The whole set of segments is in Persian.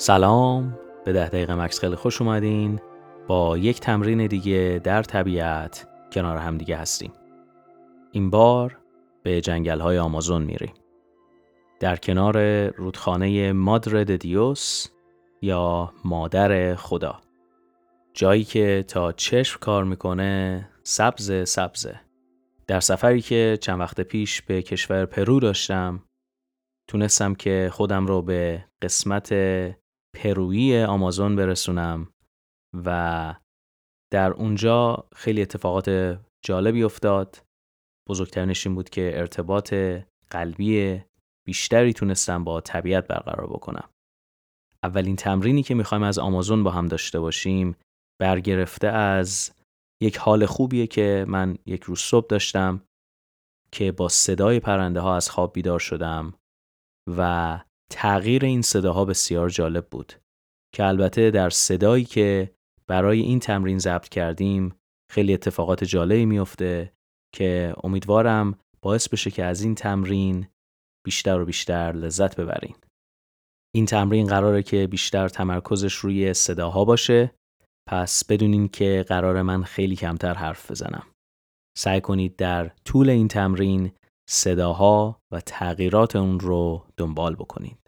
سلام. به ده دقیقه مکس خیلی خوش اومدین. با یک تمرین دیگه در طبیعت کنار هم دیگه هستیم. این بار به جنگل های آمازون میریم. در کنار رودخانه مادر دیوس یا مادر خدا. جایی که تا چشم کار می‌کنه سبز سبزه در سفری که چند وقت پیش به کشور پرو داشتم تونستم که خودم رو به قسمت پرویی آمازون برسونم و در اونجا خیلی اتفاقات جالبی افتاد. بزرگترینش این بود که ارتباط قلبی بیشتری تونستم با طبیعت برقرار بکنم. اولین تمرینی که می‌خوایم از آمازون با هم داشته باشیم برگرفته از یک حال خوبیه که من یک روز صبح داشتم که با صدای پرنده ها از خواب بیدار شدم و تغییر این صداها بسیار جالب بود که البته در صدایی که برای این تمرین ضبط کردیم خیلی اتفاقات جالبی میفته که امیدوارم باعث بشه که از این تمرین بیشتر و بیشتر لذت ببرین. این تمرین قراره که بیشتر تمرکزش روی صداها باشه پس بدونین که قرار من خیلی کمتر حرف بزنم. سعی کنید در طول این تمرین صداها و تغییرات اون رو دنبال بکنید.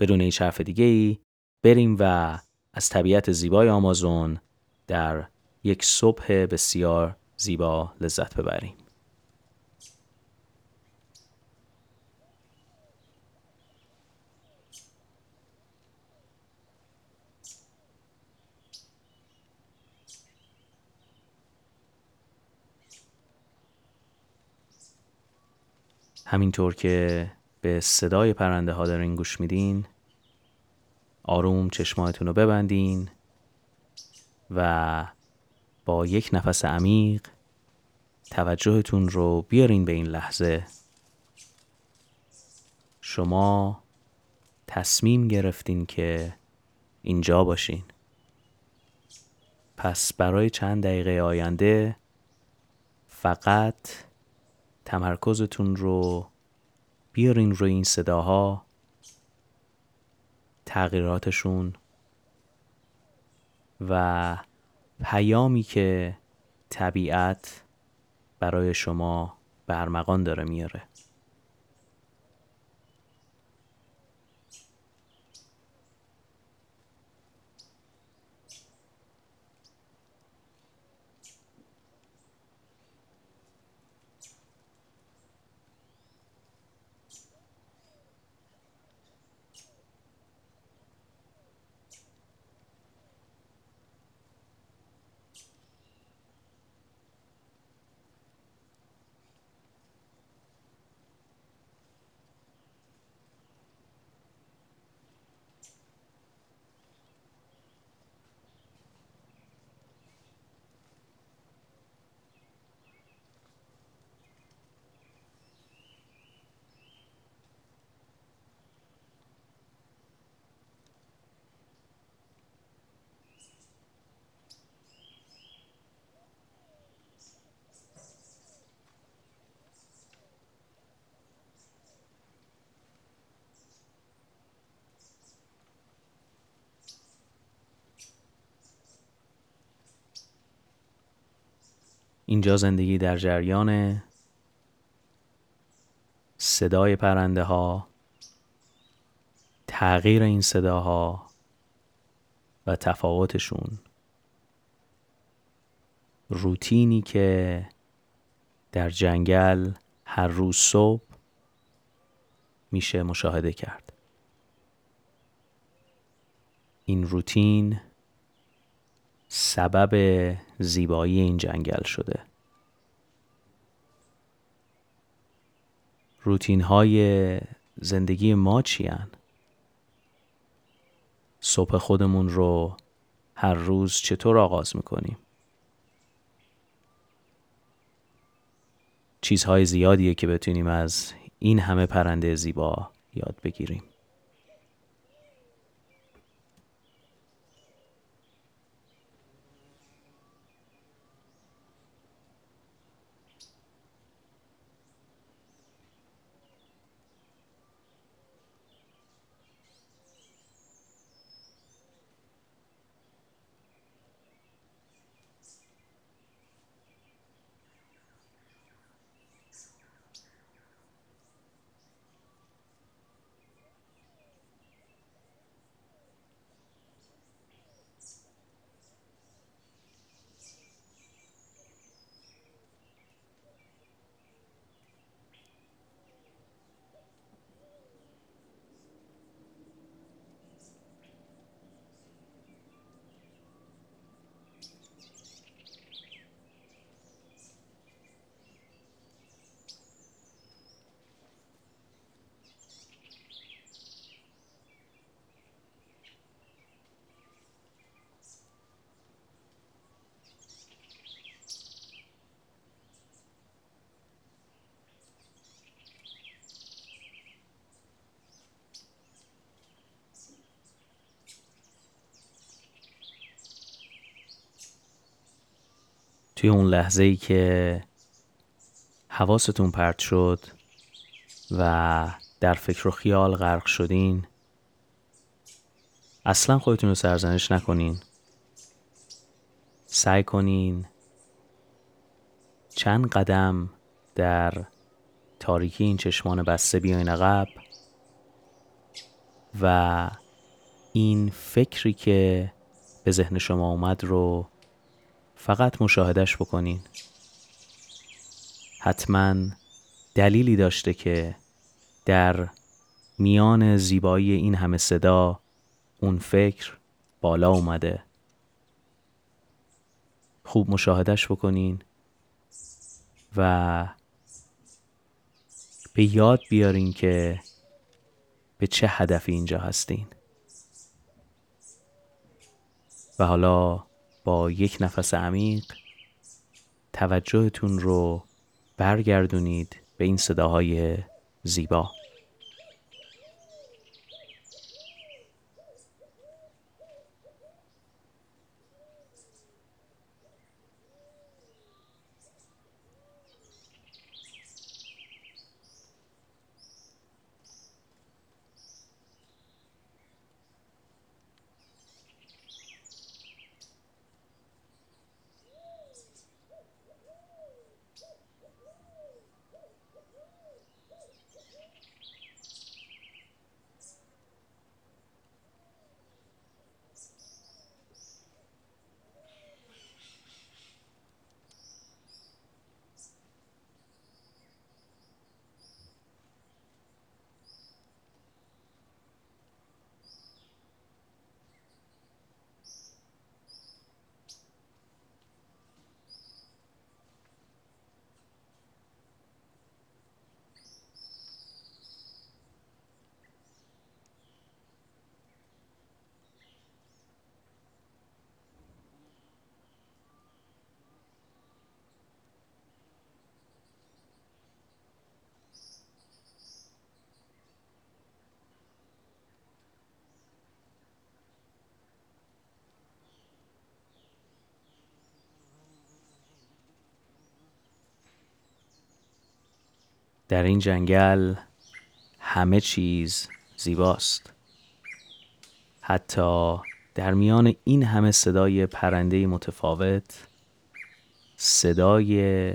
بدون هیچ حرف دیگه ای بریم و از طبیعت زیبای آمازون در یک صبح بسیار زیبا لذت ببریم. همینطور که به صدای پرنده ها دارین گوش میدین. آروم چشمایتون رو ببندین و با یک نفس عمیق توجهتون رو بیارین به این لحظه. شما تصمیم گرفتین که اینجا باشین. پس برای چند دقیقه آینده فقط تمرکزتون رو بیارین روی این صداها. تغییراتشون. و پیامی که طبیعت برای شما برمغان داره میاره. اینجا زندگی در جریان صدای پرنده ها تغییر این صداها و تفاوتشون. روتینی که در جنگل هر روز صبح میشه مشاهده کرد. این روتین سبب زیبایی این جنگل شده روتین های زندگی ما چیان؟ صبح خودمون رو هر روز چطور آغاز می‌کنیم؟ چیزهای زیادیه که بتونیم از این همه پرنده زیبا یاد بگیریم. توی اون لحظه ای که حواستون پرت شد و در فکر و خیال غرق شدین اصلا خودتون رو سرزنش نکنین. سعی کنین چند قدم در تاریکی این چشمان بسته بیاین عقب و این فکری که به ذهن شما اومد رو فقط مشاهدش بکنین. حتما دلیلی داشته که در میان زیبایی این همه صدا اون فکر بالا اومده. خوب مشاهدش بکنین و به یاد بیارین که به چه هدفی اینجا هستین. و حالا با یک نفس عمیق توجهتون رو برگردونید به این صداهای زیبا. در این جنگل همه چیز زیباست. حتی در میان این همه صدای پرنده متفاوت صدای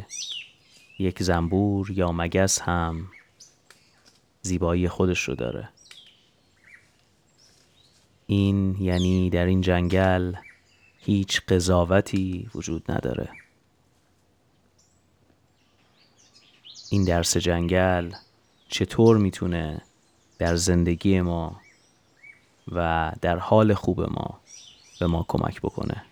یک زنبور یا مگس هم زیبایی خودش رو داره. این یعنی در این جنگل هیچ قضاوتی وجود نداره. این درس جنگل چطور می‌تونه در زندگی ما و در حال خوب ما به ما کمک بکنه؟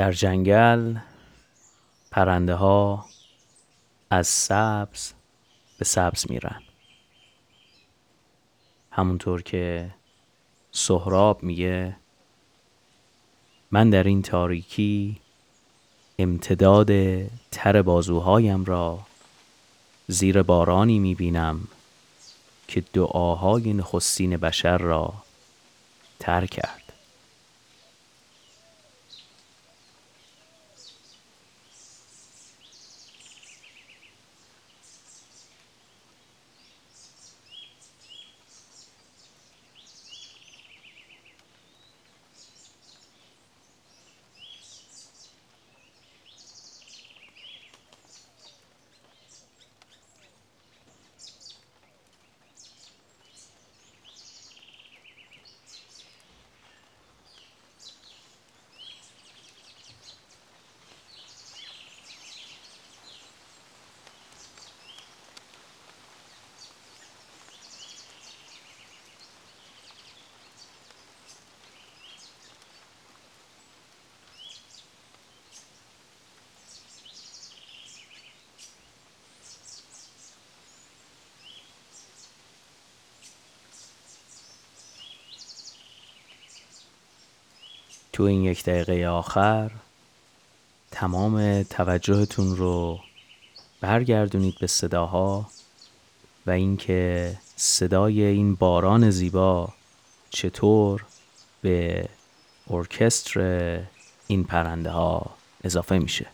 در جنگل پرنده ها از سبز به سبز میرن. همونطور که سهراب میگه من در این تاریکی امتداد تر بازوهایم را زیر بارانی می‌بینم که دعاهای نخستین بشر را تر کرد. تو این یک دقیقه آخر تمام توجهتون رو برگردونید به صداها و اینکه صدای این باران زیبا چطور به ارکستر این پرنده ها اضافه میشه.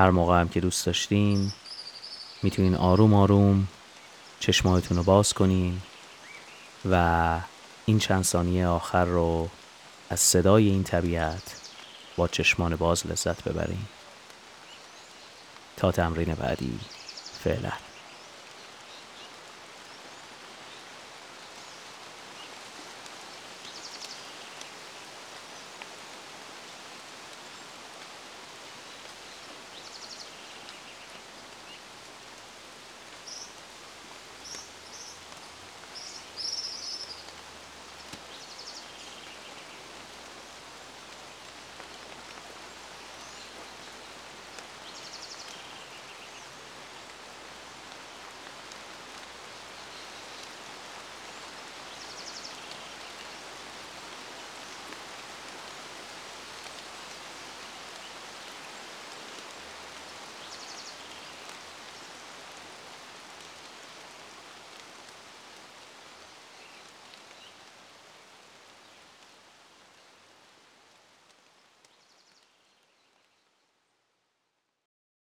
هر موقع هم که دوست داشتین می‌تونین آروم آروم چشمایتون رو باز کنین و این چند ثانیه آخر رو از صدای این طبیعت با چشمان باز لذت ببرین. تا تمرین بعدی فعلا.